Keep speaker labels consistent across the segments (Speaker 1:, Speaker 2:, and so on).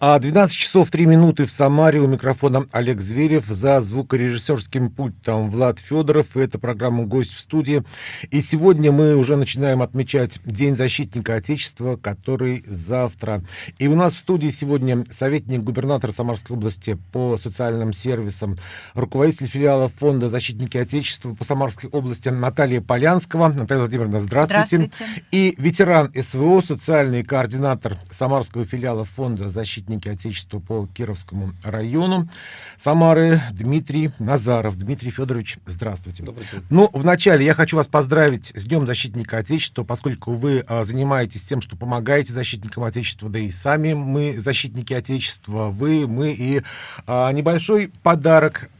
Speaker 1: А 12 часов 3 минуты в Самаре. У микрофона Олег Зверев. За звукорежиссерским пультом Влад Федоров. И это программа «Гость в студии». И сегодня мы уже начинаем отмечать День защитника Отечества, который завтра. И у нас в студии сегодня советник губернатора Самарской области по социальным сервисам, руководитель филиала фонда «Защитники Отечества» по Самарской области Наталья Полянского. Наталья Владимировна, здравствуйте.
Speaker 2: Здравствуйте.
Speaker 1: И ветеран СВО, социальный координатор Самарского филиала фонда «Защитники Отечества» по Кировскому району Самары Дмитрий Назаров. Дмитрий Федорович, здравствуйте.
Speaker 3: Добрый день.
Speaker 1: Ну, вначале я хочу вас поздравить с Днем Защитника Отечества, поскольку вы а, занимаетесь тем, что помогаете защитникам Отечества, да и сами мы защитники Отечества, вы, мы, и а, небольшой подарок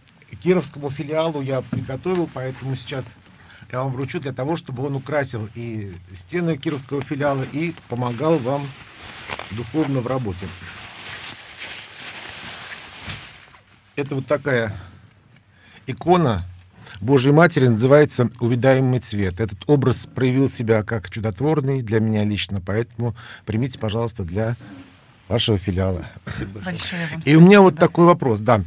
Speaker 1: Кировскому филиалу я приготовил, поэтому сейчас я вам вручу для того, чтобы он украсил и стены Кировского филиала и помогал вам духовно в работе. Это вот такая икона Божьей Матери называется «Увидаемый цвет». Этот образ проявил себя как чудотворный для меня лично, поэтому примите, пожалуйста, для вашего филиала.
Speaker 3: Спасибо большое.
Speaker 1: И у меня вот такой вопрос, да.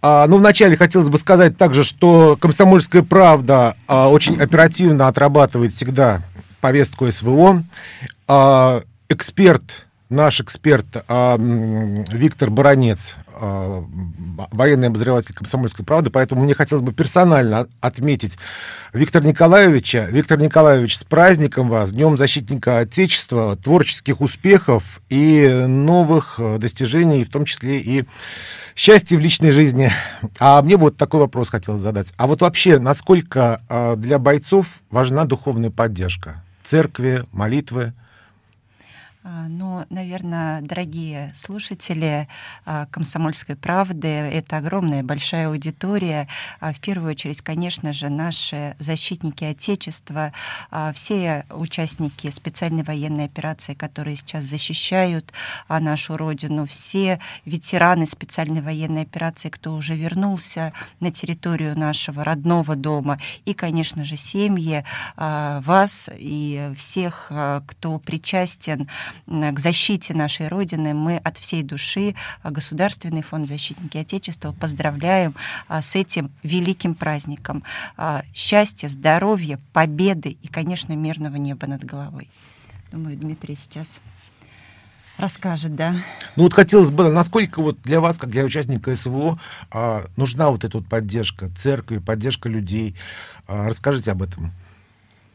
Speaker 1: А, ну, вначале хотелось бы сказать также, что «Комсомольская правда» а, очень оперативно отрабатывает всегда повестку СВО. А, эксперт, наш эксперт а, Виктор Баранец, а, военный обозреватель «Комсомольской правды», поэтому мне хотелось бы персонально от- отметить Виктора Николаевича. Виктор Николаевич, с праздником вас, Днем Защитника Отечества, творческих успехов и новых э, достижений, в том числе и счастья в личной жизни. А мне вот такой вопрос хотелось задать. А вот вообще, насколько э, для бойцов важна духовная поддержка? Церкви, молитвы?
Speaker 2: А, Ну, наверное, дорогие слушатели а, «Комсомольской правды», это огромная, большая аудитория. А, В первую очередь, конечно же, наши защитники Отечества, все участники специальной военной операции, которые сейчас защищают нашу Родину, все ветераны специальной военной операции, кто уже вернулся на территорию нашего родного дома, и, конечно же, семьи вас и всех, кто причастен к защите нашей Родины, мы от всей души а, Государственный фонд защитники Отечества поздравляем а, с этим великим праздником. Счастья, здоровья, победы и, конечно, мирного неба над головой. Думаю, Дмитрий сейчас расскажет, да?
Speaker 1: Ну вот хотелось бы, насколько вот для вас, как для участника СВО, а, нужна вот эта вот поддержка церкви, поддержка людей? А, Расскажите об этом.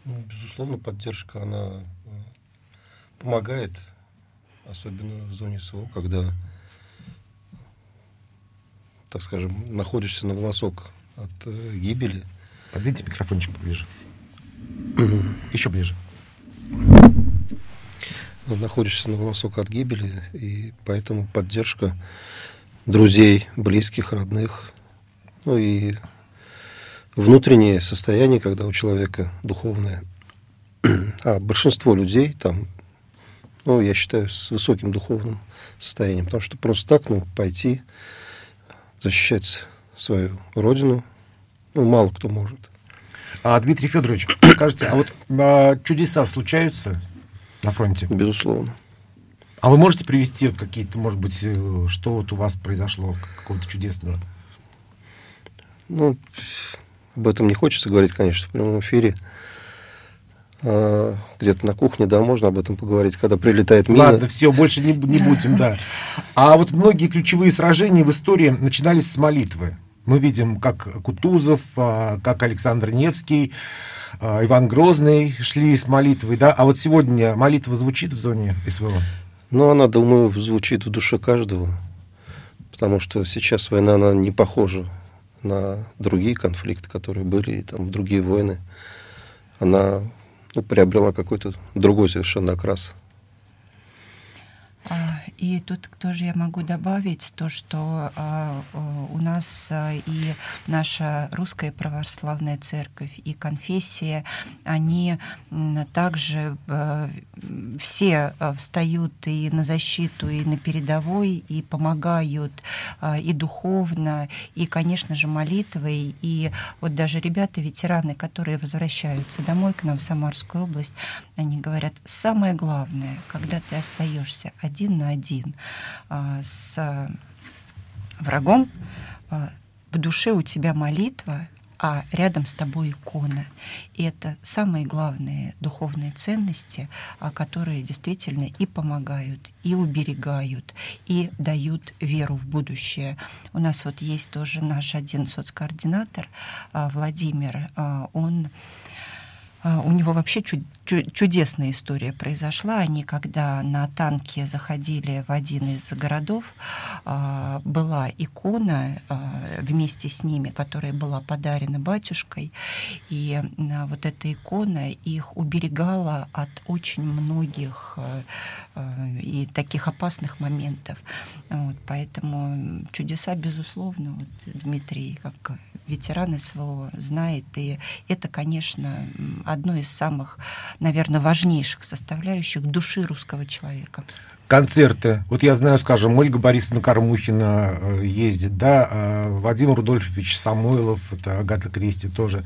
Speaker 3: Ну, безусловно, поддержка, она э, помогает, особенно в зоне СВО, когда, так скажем, находишься на волосок от э, гибели.
Speaker 1: Подвиньте микрофончик поближе. Еще ближе.
Speaker 3: Ну, находишься на волосок от гибели, и поэтому поддержка друзей, близких, родных, ну и внутреннее состояние, когда у человека духовное. А большинство людей там, ну, я считаю, с высоким духовным состоянием, потому что просто так, ну, пойти защищать свою родину, ну, мало кто может.
Speaker 1: А, Дмитрий Федорович, скажите, а вот а, чудеса случаются на фронте?
Speaker 3: Безусловно.
Speaker 1: А вы можете привести вот какие-то, может быть, э, что вот у вас произошло, какого-то чудесного?
Speaker 3: Ну, об этом не хочется говорить, конечно, в прямом эфире. А, где-то на кухне, да, можно об этом поговорить, когда прилетает мина.
Speaker 1: Ладно, все, больше не, не будем, да. А вот многие ключевые сражения в истории начинались с молитвы. Мы видим, как Кутузов, а, как Александр Невский, а, Иван Грозный шли с молитвой, да. А вот сегодня молитва звучит в зоне СВО?
Speaker 3: Но она, думаю, звучит в душе каждого, потому что сейчас война, она не похожа на другие конфликты, которые были, и там другие войны. Она ну, приобрела какой-то другой совершенно окрас.
Speaker 2: А, И тут тоже я могу добавить то, что а, у нас а, и наша русская православная церковь, и конфессия, они также а, все а, встают и на защиту, и на передовой, и помогают а, и духовно, и, конечно же, молитвой. И вот даже ребята, ветераны, которые возвращаются домой к нам в Самарскую область, они говорят, самое главное, когда ты остаешься один на один, один а, с врагом, а, в душе у тебя молитва, а рядом с тобой икона. И это самые главные духовные ценности, а, которые действительно и помогают, и уберегают, и дают веру в будущее. У нас вот есть тоже наш один соцкоординатор Владимир. Он у него вообще чудесная история произошла. Они, когда на танке заходили в один из городов, а, была икона а, вместе с ними, которая была подарена батюшкой. И а, вот эта икона их уберегала от очень многих и таких опасных моментов. Вот, поэтому чудеса, безусловно, вот Дмитрий, как ветеран СВО, знает. И это, конечно, одно из самых наверное, важнейших составляющих души русского человека.
Speaker 1: Концерты. Вот я знаю, скажем, Ольга Борисовна Кормухина э, ездит, да, а Вадим Рудольфович Самойлов, это Агата Кристи тоже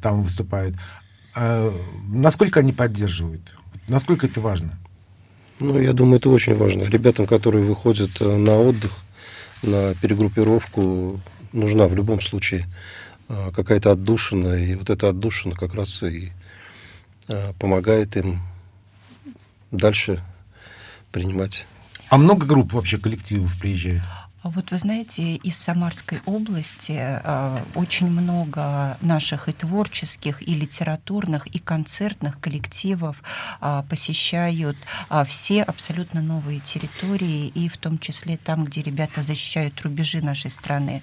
Speaker 1: там выступает. А насколько они поддерживают? Насколько это важно?
Speaker 3: Ну, я думаю, это очень важно. Ребятам, которые выходят э, на отдых, на перегруппировку, нужна в любом случае э, какая-то отдушина. И вот эта отдушина как раз и Э, помогает им дальше принимать.
Speaker 1: А много групп вообще коллективов приезжает?
Speaker 2: А вот вы знаете, из Самарской области э, очень много наших и творческих, и литературных, и концертных коллективов э, посещают э, все абсолютно новые территории, и в том числе там, где ребята защищают рубежи нашей страны.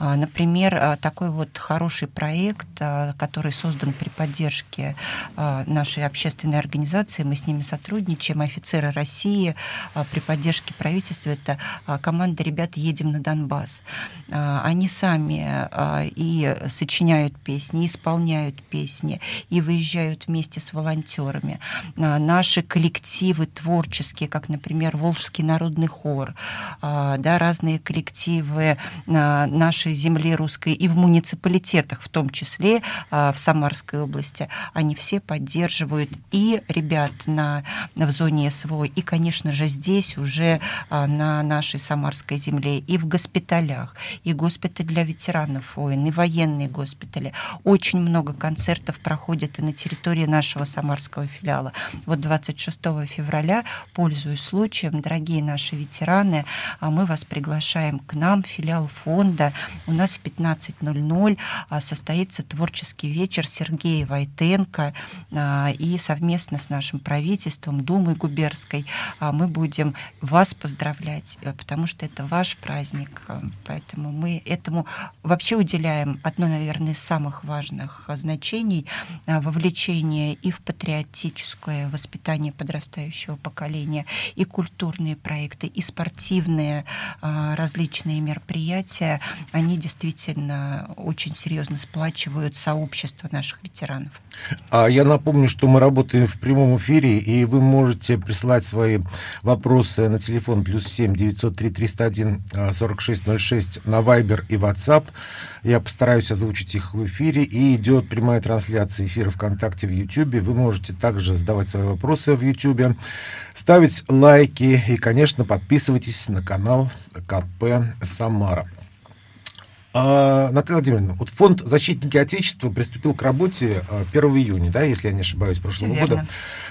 Speaker 2: Э, например, э, такой вот хороший проект, э, который создан при поддержке э, нашей общественной организации, мы с ними сотрудничаем, офицеры России э, при поддержке правительства, это э, команда ребят едем на Донбасс. А, они сами а, и сочиняют песни, исполняют песни, и выезжают вместе с волонтерами. А, наши коллективы творческие, как, например, Волжский народный хор, да, разные коллективы нашей земли русской и в муниципалитетах, в том числе в Самарской области, они все поддерживают и ребят на, в зоне СВО, и, конечно же, здесь уже на нашей Самарской земле земле, и в госпиталях, и госпиталь для ветеранов войн, и военные госпитали. Очень много концертов проходит и на территории нашего самарского филиала. Вот 26 февраля, пользуясь случаем, дорогие наши ветераны, а мы вас приглашаем к нам, филиал фонда. У нас в 15.00 а, состоится творческий вечер Сергея Войтенко, а, и совместно с нашим правительством, Думой Губерской, мы будем вас поздравлять, э, потому что это ваш праздник. Э, поэтому мы этому вообще уделяем одно, наверное, из самых важных значений э, вовлечение и в патриотическое воспитание подрастающего поколения, и культурные проекты, и спортивные э, различные мероприятия. Они действительно очень серьезно сплачивают сообщество наших ветеранов.
Speaker 1: А я напомню, что мы работаем в прямом эфире, и вы можете присылать свои вопросы на телефон плюс семь девятьсот три триста один 4606 на Viber и WhatsApp. Я постараюсь озвучить их в эфире. И идет прямая трансляция эфира ВКонтакте в YouTube. Вы можете также задавать свои вопросы в YouTube, ставить лайки и, конечно, подписывайтесь на канал КП Самара. А, Наталья Владимировна, вот фонд «Защитники Отечества» приступил к работе 1 а, июня, да, если я не ошибаюсь, прошлого года.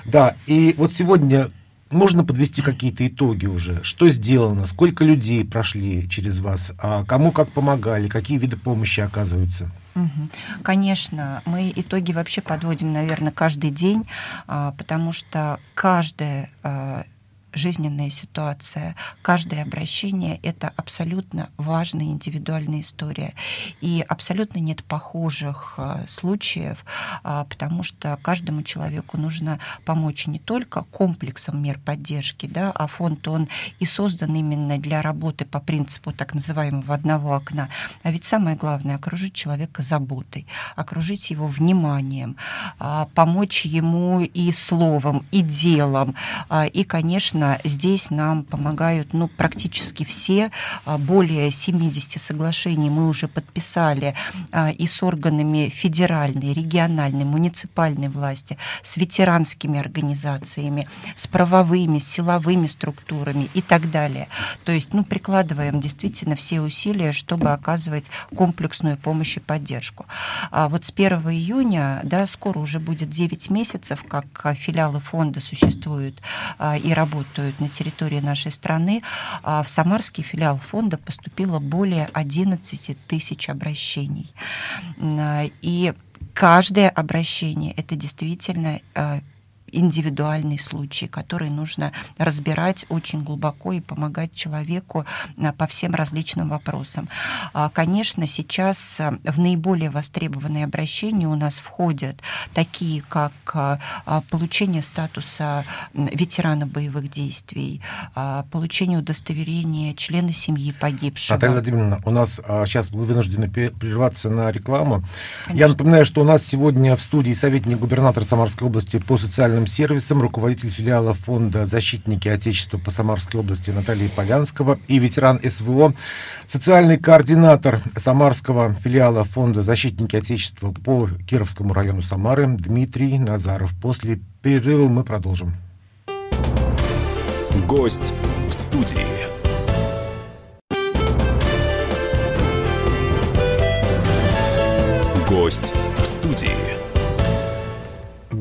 Speaker 1: Да, и вот сегодня можно подвести какие-то итоги уже? Что сделано? Сколько людей прошли через вас? А кому как помогали? Какие виды помощи оказываются?
Speaker 2: Конечно, мы итоги вообще подводим, наверное, каждый день, а, потому что каждая жизненная ситуация. Каждое обращение — это абсолютно важная индивидуальная история. И абсолютно нет похожих э, случаев, а, потому что каждому человеку нужно помочь не только комплексом мер поддержки, да, а фонд, он и создан именно для работы по принципу так называемого одного окна. А ведь самое главное — окружить человека заботой, окружить его вниманием, а, помочь ему и словом, и делом. А, и, конечно, здесь нам помогают ну, практически все. А, более 70 соглашений мы уже подписали и с органами федеральной, региональной, муниципальной власти, с ветеранскими организациями, с правовыми, силовыми структурами и так далее. То есть ну, прикладываем действительно все усилия, чтобы оказывать комплексную помощь и поддержку. А вот с 1 июня, да, скоро уже будет 9 месяцев, как филиалы фонда существуют а, и работают на территории нашей страны, а в Самарский филиал фонда поступило более 11 тысяч обращений. И каждое обращение это действительно а, индивидуальный случай, который нужно разбирать очень глубоко и помогать человеку а, по всем различным вопросам. А, конечно, сейчас а, в наиболее востребованные обращения у нас входят такие, как получение статуса ветерана боевых действий, получение удостоверения члена семьи погибшего.
Speaker 1: Наталья Владимировна, у нас сейчас мы вынуждены прерваться на рекламу. Конечно. Я напоминаю, что у нас сегодня в студии советник губернатора Самарской области по социальным социальным сервисом, руководитель филиала фонда «Защитники Отечества» по Самарской области Наталья Полянского и ветеран СВО, социальный координатор Самарского филиала фонда «Защитники Отечества» по Кировскому району Самары Дмитрий Назаров. После перерыва мы продолжим.
Speaker 4: Гость в студии. Гость в студии.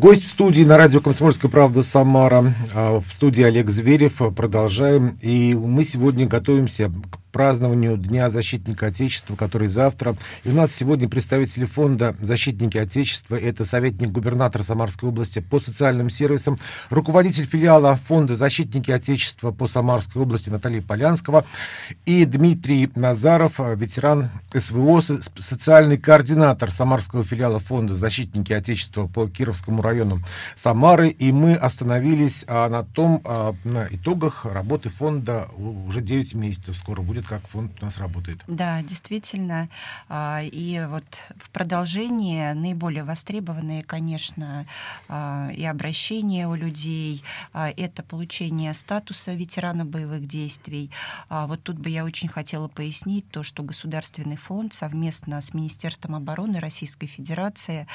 Speaker 1: Гость в студии на радио «Комсомольская правда» Самара. А, в студии Олег Зверев. Продолжаем. И мы сегодня готовимся к празднованию Дня защитника Отечества, который завтра. И у нас сегодня представители фонда «Защитники Отечества». Это советник губернатора Самарской области по социальным сервисам, руководитель филиала фонда «Защитники Отечества» по Самарской области Наталья Полянского и Дмитрий Назаров, ветеран СВО, социальный координатор Самарского филиала фонда «Защитники Отечества» по Кировскому району Самары. И мы остановились а, на том, а, на итогах работы фонда уже 9 месяцев скоро будет как фонд у нас работает.
Speaker 2: Да, действительно. А, и вот в продолжение наиболее востребованные, конечно, а, и обращения у людей, а, это получение статуса ветерана боевых действий. Вот тут бы я очень хотела пояснить то, что Государственный фонд совместно с Министерством обороны Российской Федерации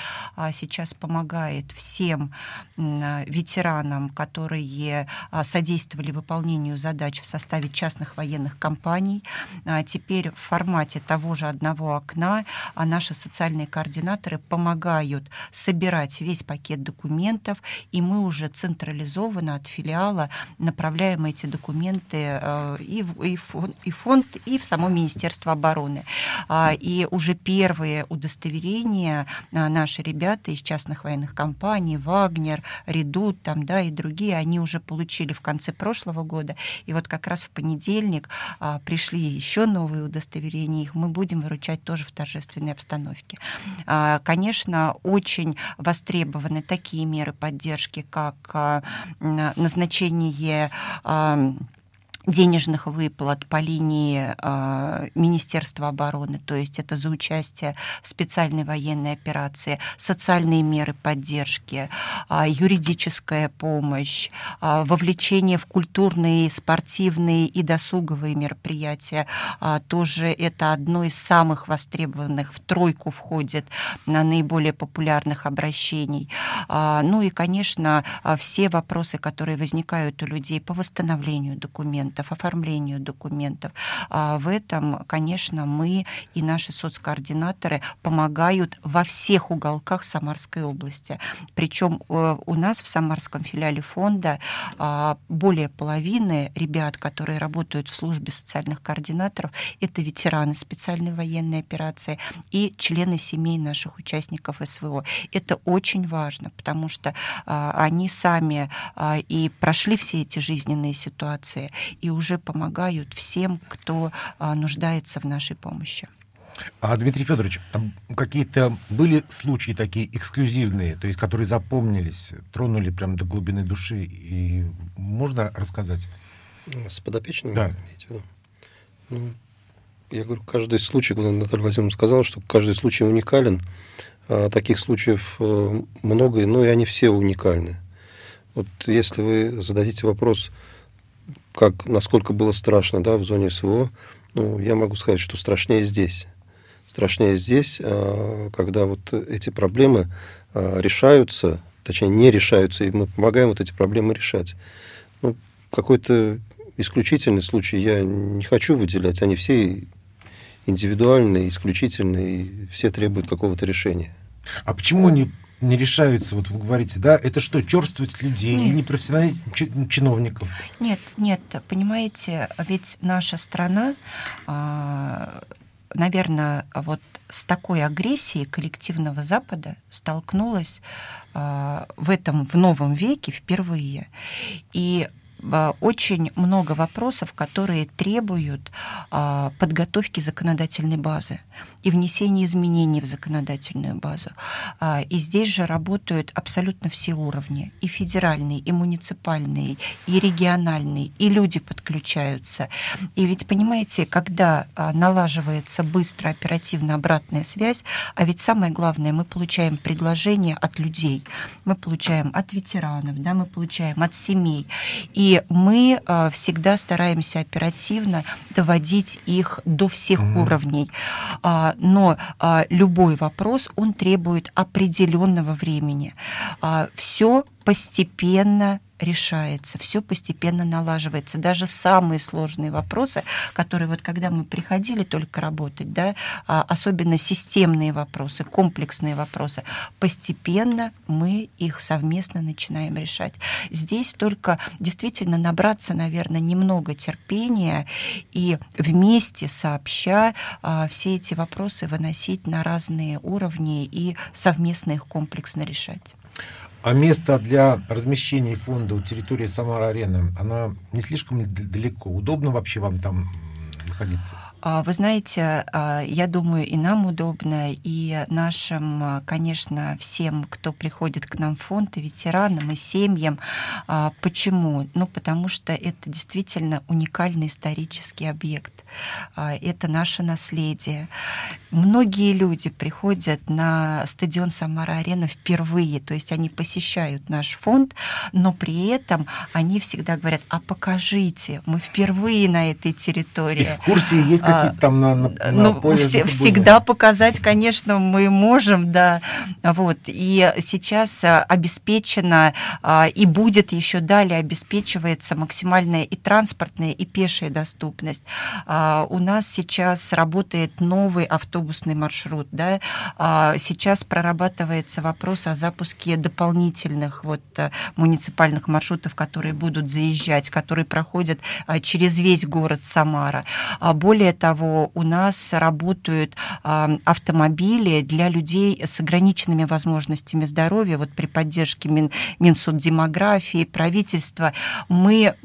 Speaker 2: сейчас помогает всем ветеранам, которые содействовали выполнению задач в составе частных военных компаний, а теперь в формате того же одного окна а наши социальные координаторы помогают собирать весь пакет документов, и мы уже централизованно от филиала направляем эти документы э, и в, и в, и фонд, и в само Министерство обороны. А, и уже первые удостоверения наши ребята из частных военных компаний, Вагнер, Редут, там, да, и другие, они уже получили в конце прошлого года. И вот как раз в понедельник пришли пришли еще новые удостоверения, их мы будем выручать тоже в торжественной обстановке. А, конечно, очень востребованы такие меры поддержки, как а, назначение денежных выплат по линии э, Министерства обороны, то есть это за участие в специальной военной операции, социальные меры поддержки, э, юридическая помощь, э, вовлечение в культурные, спортивные и досуговые мероприятия. Э, тоже это одно из самых востребованных, в тройку входит на наиболее популярных обращений. Э, ну и, конечно, все вопросы, которые возникают у людей по восстановлению документов, документов, оформлению документов. А в этом, конечно, мы и наши соцкоординаторы помогают во всех уголках Самарской области. Причем э, у нас в Самарском филиале фонда а, более половины ребят, которые работают в службе социальных координаторов, это ветераны специальной военной операции и члены семей наших участников СВО. Это очень важно, потому что а, они сами а, и прошли все эти жизненные ситуации и уже помогают всем, кто нуждается в нашей помощи.
Speaker 1: А, Дмитрий Федорович, какие-то были случаи такие эксклюзивные, то есть которые запомнились, тронули прям до глубины души, и можно рассказать?
Speaker 3: С подопечными?
Speaker 1: Да.
Speaker 3: Ну, я говорю, каждый случай, когда Наталья Владимировна сказала, что каждый случай уникален, а таких случаев э, много, но и они все уникальны. Вот если вы зададите вопрос, как, насколько было страшно да, в зоне СВО, ну, я могу сказать, что страшнее здесь страшнее здесь, а, когда вот эти проблемы а, решаются, точнее, не решаются, и мы помогаем вот эти проблемы решать. Ну, какой-то исключительный случай я не хочу выделять, они все индивидуальные, исключительные, и все требуют какого-то решения.
Speaker 1: А почему они не решаются, вот вы говорите, да, это что, черствовать людей, нет. непрофессионализм чиновников?
Speaker 2: Нет, нет, понимаете, ведь наша страна а, наверное, вот с такой агрессией коллективного Запада столкнулась э, в этом в новом веке впервые. И а, очень много вопросов, которые требуют а, подготовки законодательной базы и внесения изменений в законодательную базу. А, и здесь же работают абсолютно все уровни, и федеральные, и муниципальные, и региональные, и люди подключаются. И ведь, понимаете, когда налаживается быстро, оперативно обратная связь, а ведь самое главное, мы получаем предложения от людей, мы получаем от ветеранов, да, мы получаем от семей. И мы э, всегда стараемся оперативно доводить их до всех mm-hmm. уровней. А, но а, любой вопрос, он требует определенного времени. А, все постепенно решается, все постепенно налаживается. Даже самые сложные вопросы, которые вот когда мы приходили только работать, да, а, особенно системные вопросы, комплексные вопросы, постепенно мы их совместно начинаем решать. Здесь только действительно набраться, наверное, немного терпения и вместе сообща а, все эти вопросы выносить на разные уровни и совместно их комплексно решать.
Speaker 1: А место для размещения фонда у территории Самара-Арены, она не слишком далеко? Удобно вообще вам там находиться?
Speaker 2: А, вы знаете, а, я думаю, и нам удобно, и нашим, а, конечно, всем, кто приходит к нам в фонд, и ветеранам, и семьям. Почему? Ну, потому что это действительно уникальный исторический объект. Это наше наследие. Многие люди приходят на стадион Самара-Арена впервые, то есть они посещают наш фонд, но при этом они всегда говорят, а покажите, мы впервые на этой территории.
Speaker 1: Экскурсии есть какие-то там на, на, на
Speaker 2: ну, поле все, всегда показать, конечно, мы можем, да. Вот. И сейчас а, обеспечено а, и будет еще далее обеспечивается максимальная и транспортная, и пешая доступность. А, у нас сейчас работает новый автобусный маршрут, да. Сейчас прорабатывается вопрос о запуске дополнительных вот муниципальных маршрутов, которые будут заезжать, которые проходят через весь город Самара. Более того, у нас работают э, автомобили для людей с ограниченными возможностями здоровья, вот при поддержке Мин, Минсуддемографии, правительства. Мы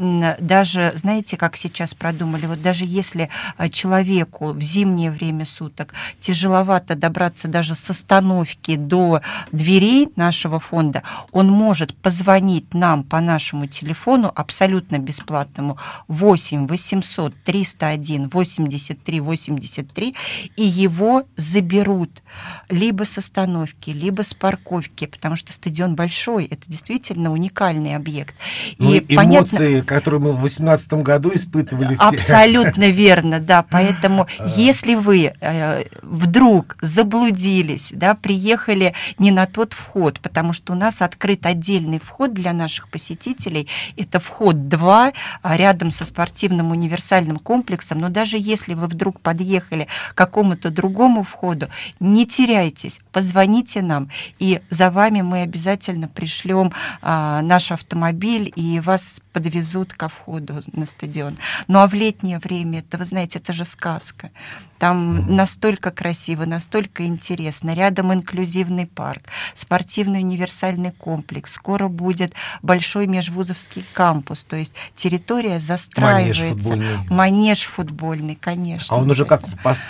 Speaker 2: даже, знаете, как сейчас продумали, вот даже если а, человеку в зимнее время суток тяжеловато добраться даже с остановки до дверей нашего фонда, он может позвонить нам по нашему телефону абсолютно бесплатному 8 800 301 80 7383, и его заберут либо с остановки, либо с парковки, потому что стадион большой, это действительно уникальный объект.
Speaker 1: Ну, и эмоции, понятно, которые мы в 2018 году испытывали.
Speaker 2: Абсолютно все. верно, да, поэтому а. если вы э, вдруг заблудились, да, приехали не на тот вход, потому что у нас открыт отдельный вход для наших посетителей, это вход 2 а, рядом со спортивным универсальным комплексом, но даже если вы вдруг подъехали к какому-то другому входу, не теряйтесь, позвоните нам, и за вами мы обязательно пришлем а, наш автомобиль, и вас подвезут ко входу на стадион. Ну а в летнее время, это, вы знаете, это же сказка. Там настолько красиво, настолько интересно. Рядом инклюзивный парк, спортивный универсальный комплекс. Скоро будет большой межвузовский кампус. То есть территория застраивается. Манеж футбольный. Манеж футбольный, конечно.
Speaker 1: А он уже как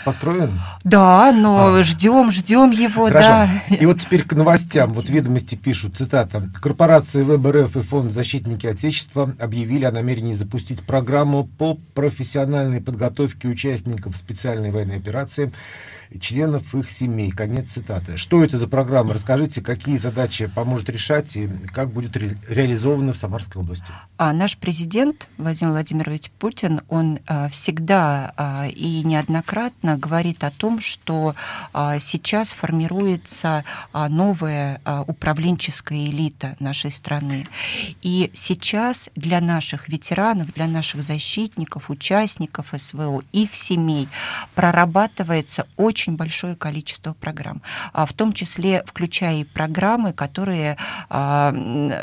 Speaker 1: построен?
Speaker 2: Да, но а. ждем, ждем его, Хорошо. да.
Speaker 1: И вот теперь к новостям. Вот ведомости пишут, цитата. Корпорации ВБРФ и Фонд защитники Отечества объявили о намерении запустить программу по профессиональной подготовке участников специальной военной операции членов их семей. Конец цитаты. Что это за программа? Расскажите, какие задачи поможет решать и как будет ре реализовано в Самарской области?
Speaker 2: А наш президент Владимир Владимирович Путин, он а, всегда а, и неоднократно говорит о том, что а, сейчас формируется а, новая а, управленческая элита нашей страны. И сейчас для наших ветеранов, для наших защитников, участников СВО, их семей прорабатывается очень очень большое количество программ, а в том числе включая и программы, которые а,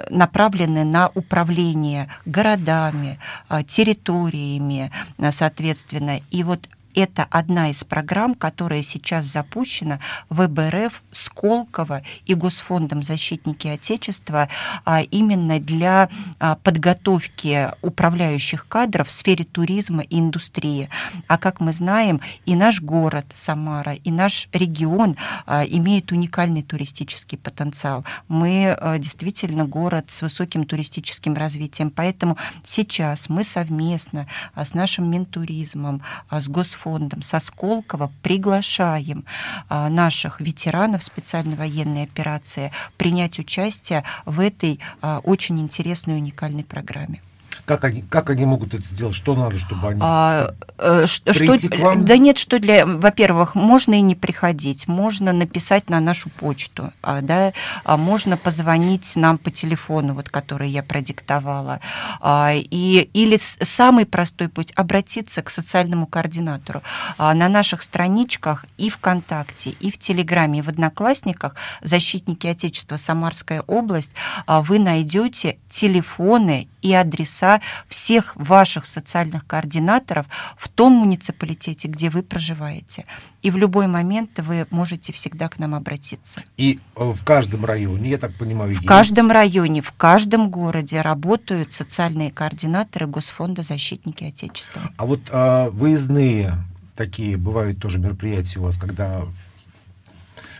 Speaker 2: направлены на управление городами, а, территориями, соответственно. И вот это одна из программ, которая сейчас запущена в ВБРФ, Сколково и Госфондом «Защитники Отечества» а именно для а, подготовки управляющих кадров в сфере туризма и индустрии. А как мы знаем, и наш город Самара, и наш регион а, имеет уникальный туристический потенциал. Мы действительно город с высоким туристическим развитием, поэтому сейчас мы совместно с нашим Минтуризмом, с Госфондом, фондом со Сколково приглашаем а, наших ветеранов специальной военной операции принять участие в этой а, очень интересной уникальной программе.
Speaker 1: Как они, как они могут это сделать? Что надо, чтобы они а,
Speaker 2: э, что, к вам? Да нет, что для... Во-первых, можно и не приходить, можно написать на нашу почту, а, да, а можно позвонить нам по телефону, вот, который я продиктовала. А, и, или самый простой путь – обратиться к социальному координатору. На наших страничках и ВКонтакте, и в Телеграме, и в Одноклассниках «Защитники Отечества Самарская область» вы найдете телефоны и адреса всех ваших социальных координаторов в том муниципалитете, где вы проживаете. И в любой момент вы можете всегда к нам обратиться.
Speaker 1: И э, в каждом районе, я так понимаю,
Speaker 2: В есть... каждом районе, в каждом городе работают социальные координаторы Госфонда «Защитники Отечества».
Speaker 1: А вот а, выездные такие бывают тоже мероприятия у вас, когда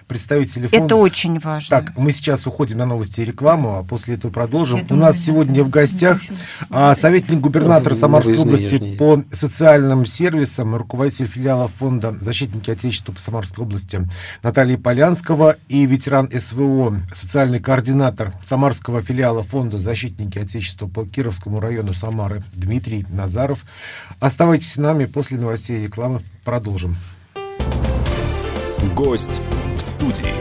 Speaker 1: представителей фонда.
Speaker 2: Это очень важно.
Speaker 1: Так, мы сейчас уходим на новости и рекламу, а после этого продолжим. Я У думаю, нас сегодня в гостях а, советник губернатора Самарской области по социальным сервисам, руководитель филиала фонда «Защитники Отечества» по Самарской области Наталья Полянского и ветеран СВО, социальный координатор Самарского филиала фонда «Защитники Отечества» по Кировскому району Самары Дмитрий Назаров. Оставайтесь с нами, после новостей и рекламы продолжим.
Speaker 4: Гость в студии.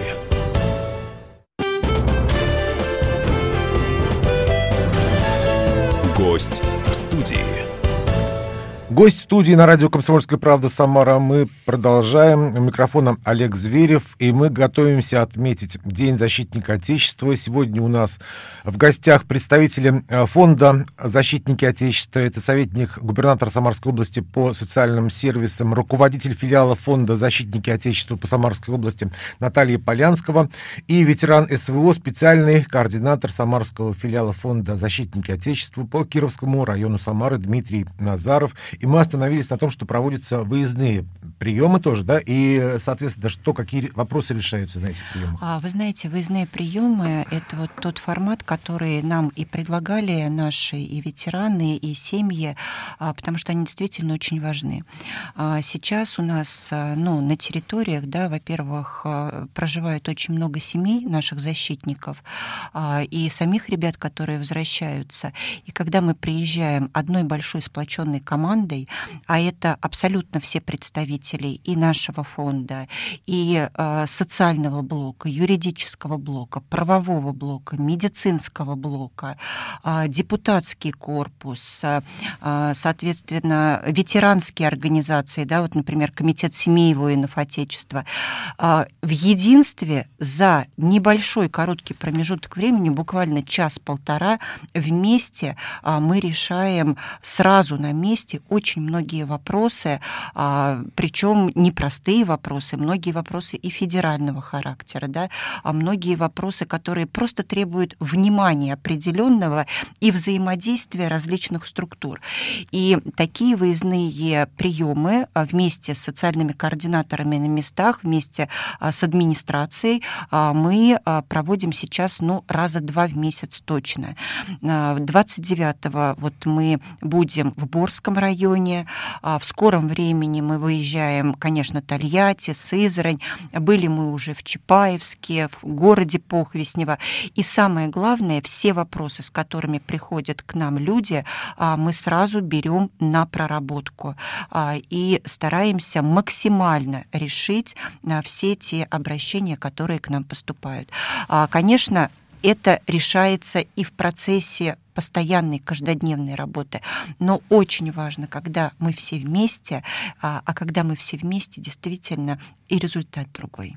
Speaker 4: Гость в студии.
Speaker 1: Гость студии на радио «Комсомольская правда» Самара. Мы продолжаем. У микрофона Олег Зверев. И мы готовимся отметить День защитника Отечества. Сегодня у нас в гостях представители э, фонда «Защитники Отечества». Это советник губернатора Самарской области по социальным сервисам, руководитель филиала фонда «Защитники Отечества» по Самарской области Наталья Полянского и ветеран СВО, специальный координатор Самарского филиала фонда «Защитники Отечества» по Кировскому району Самары Дмитрий Назаров. И мы остановились на том, что проводятся выездные приемы тоже, да, и, соответственно, что, какие вопросы решаются на этих приемах?
Speaker 2: А, вы знаете, выездные приемы — это вот тот формат, который нам и предлагали наши и ветераны, и семьи, а, потому что они действительно очень важны. А, сейчас у нас, ну, на территориях, да, во-первых, проживают очень много семей наших защитников и самих ребят, которые возвращаются. И когда мы приезжаем одной большой сплоченной командой, а это абсолютно все представители и нашего фонда, и э, социального блока, юридического блока, правового блока, медицинского блока, э, депутатский корпус, э, соответственно, ветеранские организации, да, вот, например, Комитет семей воинов Отечества, э, в единстве за небольшой короткий промежуток времени, буквально час-полтора, вместе э, мы решаем сразу на месте очень многие вопросы, причем причем непростые вопросы, многие вопросы и федерального характера, да, а многие вопросы, которые просто требуют внимания определенного и взаимодействия различных структур. И такие выездные приемы а, вместе с социальными координаторами на местах, вместе а, с администрацией мы проводим сейчас ну, раза два в месяц точно. 29-го вот мы будем в Борском районе, в скором времени мы выезжаем конечно, Тольятти, Сызрань. Были мы уже в Чапаевске, в городе Похвеснево. И самое главное, все вопросы, с которыми приходят к нам люди, а, мы сразу берем на проработку а, и стараемся максимально решить а, все те обращения, которые к нам поступают. Конечно, это решается и в процессе постоянной каждодневной работы. Но очень важно, когда мы все вместе, а, а когда мы все вместе, действительно и результат другой.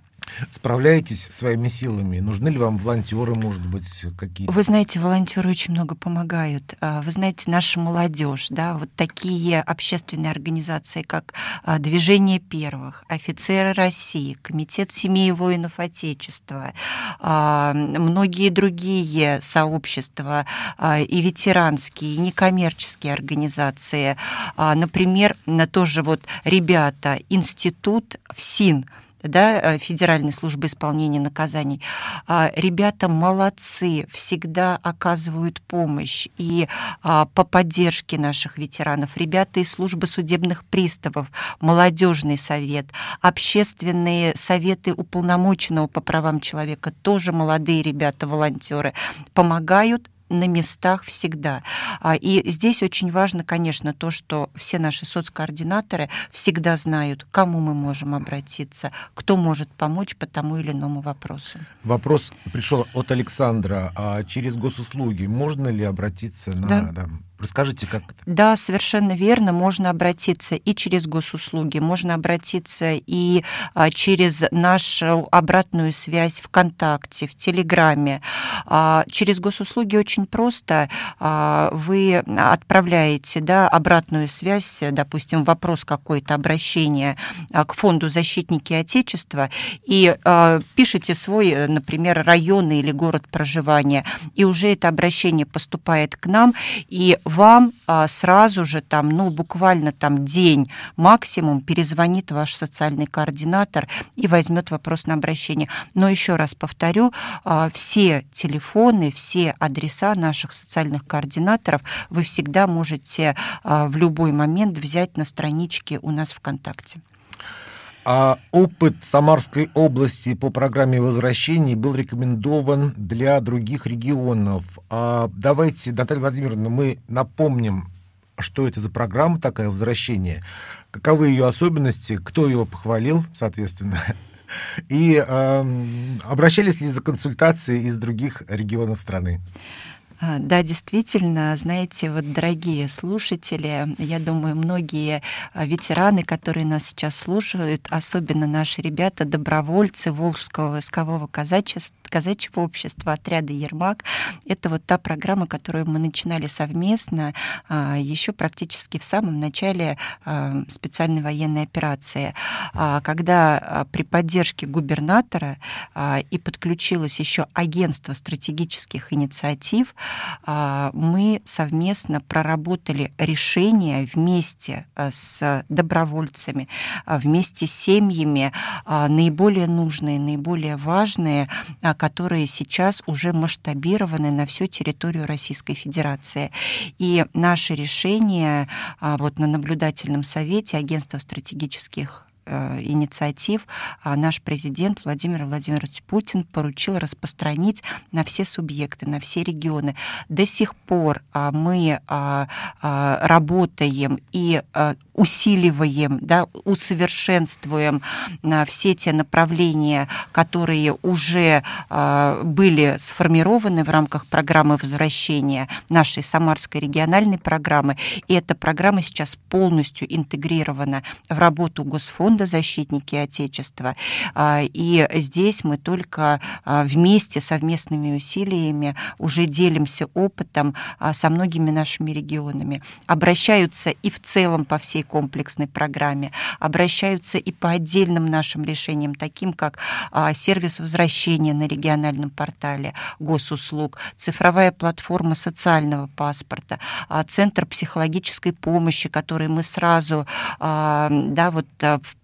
Speaker 1: Справляетесь своими силами? Нужны ли вам волонтеры, может быть, какие-то?
Speaker 2: Вы знаете, волонтеры очень много помогают. А, вы знаете, наша молодежь, да, вот такие общественные организации, как а, Движение первых, Офицеры России, Комитет семей воинов Отечества, а, многие другие сообщества, и ветеранские, и некоммерческие организации. Например, тоже вот ребята, институт ФСИН – да, э, Федеральной службы исполнения наказаний. А, ребята молодцы, всегда оказывают помощь и а, по поддержке наших ветеранов. Ребята из службы судебных приставов, молодежный совет, общественные советы уполномоченного по правам человека, тоже молодые ребята, волонтеры, помогают на местах всегда. А, и здесь очень важно, конечно, то, что все наши соцкоординаторы всегда знают, к кому мы можем обратиться, кто может помочь по тому или иному вопросу.
Speaker 1: Вопрос пришел от Александра. А через госуслуги можно ли обратиться на...
Speaker 2: Да.
Speaker 1: Да, Расскажите, как это?
Speaker 2: Да, совершенно верно. Можно обратиться и через госуслуги, можно обратиться и а, через нашу обратную связь ВКонтакте, в Телеграме. А, через госуслуги очень просто. А, вы отправляете да, обратную связь, допустим, вопрос какой-то, обращение а, к фонду «Защитники Отечества» и а, пишите свой, например, район или город проживания, и уже это обращение поступает к нам, и вам а, сразу же там, ну, буквально там день максимум перезвонит ваш социальный координатор и возьмет вопрос на обращение. Но еще раз повторю, а, все телефоны, все адреса наших социальных координаторов вы всегда можете а, в любой момент взять на страничке у нас ВКонтакте.
Speaker 1: А опыт Самарской области по программе возвращений был рекомендован для других регионов. А давайте, Наталья Владимировна, мы напомним, что это за программа такая возвращение, каковы ее особенности, кто ее похвалил, соответственно, и э, обращались ли за консультацией из других регионов страны.
Speaker 2: А, да, действительно, знаете, вот, дорогие слушатели, я думаю, многие а, ветераны, которые нас сейчас слушают, особенно наши ребята, добровольцы Волжского войскового казачества, казачьего общества, отряда «Ермак». Это вот та программа, которую мы начинали совместно а, еще практически в самом начале а, специальной военной операции, а, когда при поддержке губернатора и подключилось еще агентство стратегических инициатив, мы совместно проработали решение вместе с добровольцами, вместе с семьями наиболее нужные, наиболее важные, которые сейчас уже масштабированы на всю территорию Российской Федерации. И наше решение а, вот на наблюдательном совете Агентства стратегических инициатив а наш президент Владимир Владимирович Путин поручил распространить на все субъекты, на все регионы. До сих пор а, мы а, работаем и усиливаем, да, усовершенствуем все те направления, которые уже были сформированы в рамках программы возвращения нашей Самарской региональной программы. И эта программа сейчас полностью интегрирована в работу Госфонда фонда «Защитники Отечества». А, и здесь мы только а, вместе, совместными усилиями уже делимся опытом а, со многими нашими регионами. Обращаются и в целом по всей комплексной программе, обращаются и по отдельным нашим решениям, таким как сервис возвращения на региональном портале госуслуг, цифровая платформа социального паспорта, центр психологической помощи, который мы сразу да, вот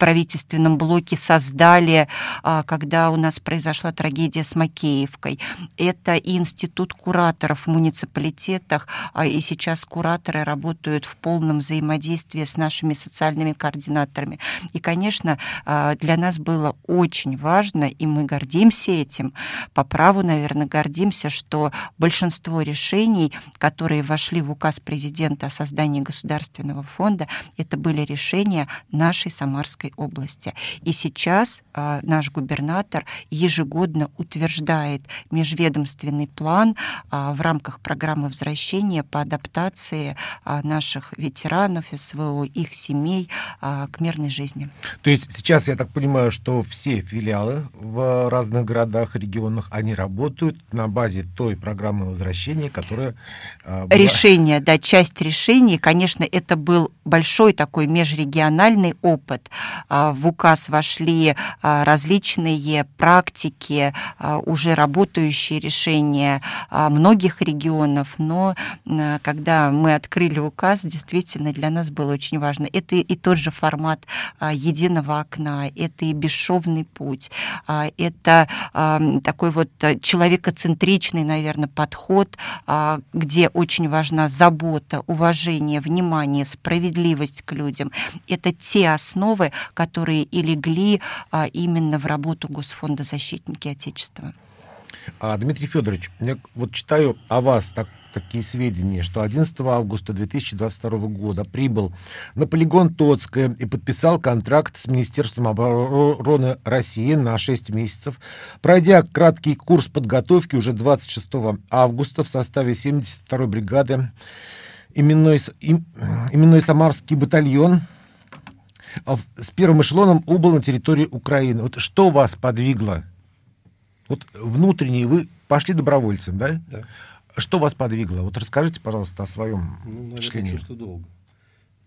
Speaker 2: правительственном блоке создали, а, когда у нас произошла трагедия с Макеевкой. Это институт кураторов в муниципалитетах, а, и сейчас кураторы работают в полном взаимодействии с нашими социальными координаторами. И, конечно, а, для нас было очень важно, и мы гордимся этим, по праву, наверное, гордимся, что большинство решений, которые вошли в указ президента о создании государственного фонда, это были решения нашей Самарской Московской области. И сейчас а, наш губернатор ежегодно утверждает межведомственный план а, в рамках программы возвращения по адаптации а, наших ветеранов СВО, их семей а, к мирной жизни.
Speaker 1: То есть сейчас, я так понимаю, что все филиалы в разных городах, регионах, они работают на базе той программы возвращения, которая...
Speaker 2: А, была... Решение, да, часть решений, конечно, это был большой такой межрегиональный опыт, в указ вошли а, различные практики, а, уже работающие решения многих регионов, но когда мы открыли указ, действительно для нас было очень важно. Это и тот же формат единого окна, это и бесшовный путь, это такой вот человекоцентричный, наверное, подход, где очень важна забота, уважение, внимание, справедливость к людям. Это те основы, которые и легли а, именно в работу Госфонда «Защитники Отечества».
Speaker 1: А, Дмитрий Федорович, я вот читаю о вас так, такие сведения, что 11 августа 2022 года прибыл на полигон Тоцкая и подписал контракт с Министерством обороны России на 6 месяцев, пройдя краткий курс подготовки уже 26 августа в составе 72-й бригады именной, именной Самарский батальон с первым эшелоном убыл на территории Украины. Вот что вас подвигло? Вот внутренне вы пошли добровольцем, да?
Speaker 3: Да.
Speaker 1: Что вас подвигло? Вот расскажите, пожалуйста, о своем
Speaker 3: ну, наверное, впечатлении. что долго.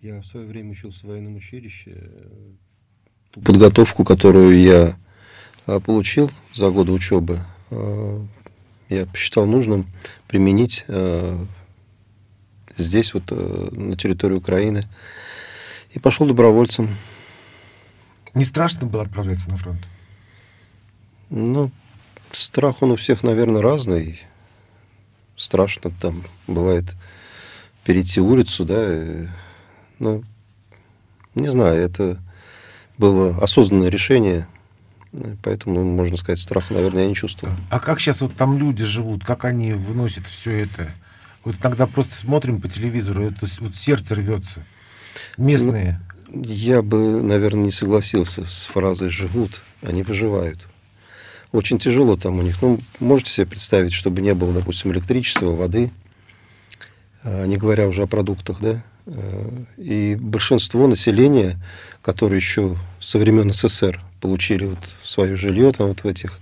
Speaker 3: Я в свое время учился в военном училище. Ту подготовку, которую я а, получил за годы учебы, а, я посчитал нужным применить здесь, вот на территории Украины. И пошел добровольцем.
Speaker 1: Не страшно было отправляться на фронт?
Speaker 3: Ну, страх он у всех, наверное, разный. Страшно там бывает перейти улицу, да. Ну, не знаю, это было осознанное решение. Поэтому, можно сказать, страха, наверное, я не чувствую.
Speaker 1: А как сейчас вот там люди живут? Как они выносят все это? Вот иногда просто смотрим по телевизору, это вот сердце рвется местные?
Speaker 3: Ну, я бы, наверное, не согласился с фразой «живут», они выживают. Очень тяжело там у них. Ну, можете себе представить, чтобы не было, допустим, электричества, воды, а, не говоря уже о продуктах, да? А, и большинство населения, которые еще со времен СССР получили вот свое жилье там вот в этих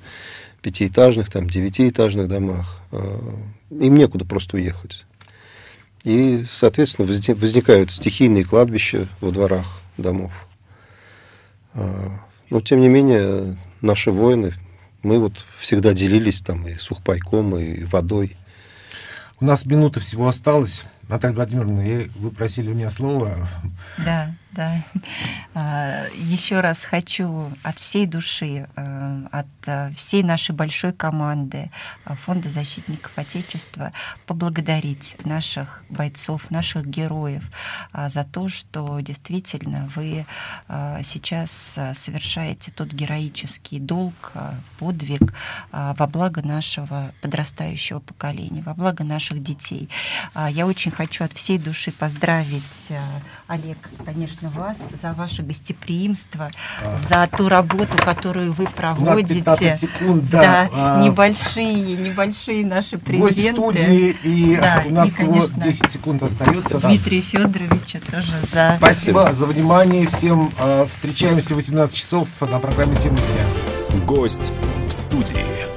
Speaker 3: пятиэтажных, там, девятиэтажных домах. А, им некуда просто уехать. И, соответственно, возникают стихийные кладбища во дворах домов. А, но, тем не менее, наши воины, мы вот всегда делились там и сухпайком, и водой.
Speaker 1: У нас минута всего осталось. Наталья Владимировна, вы просили у меня слова.
Speaker 2: Да, да. А, Еще раз хочу от всей души, э, от э, всей нашей большой команды э, Фонда защитников Отечества поблагодарить наших бойцов, наших героев за то, что действительно вы сейчас совершаете тот героический долг, подвиг во благо нашего подрастающего поколения, во благо наших детей. Я очень хочу от всей души поздравить Олег, конечно, вас за ваше гостеприимство, а. за ту работу, которую вы проводите. У
Speaker 1: нас 15 секунд, да. да
Speaker 2: а... Небольшие, небольшие наши презенты.
Speaker 1: Гость студии, и да, у нас и, всего 10 секунд остается.
Speaker 2: Дмитрию да. Федоровичу тоже за...
Speaker 1: Спасибо за внимание. Всем э, встречаемся в 18 часов на программе «Тема дня».
Speaker 4: Гость в студии.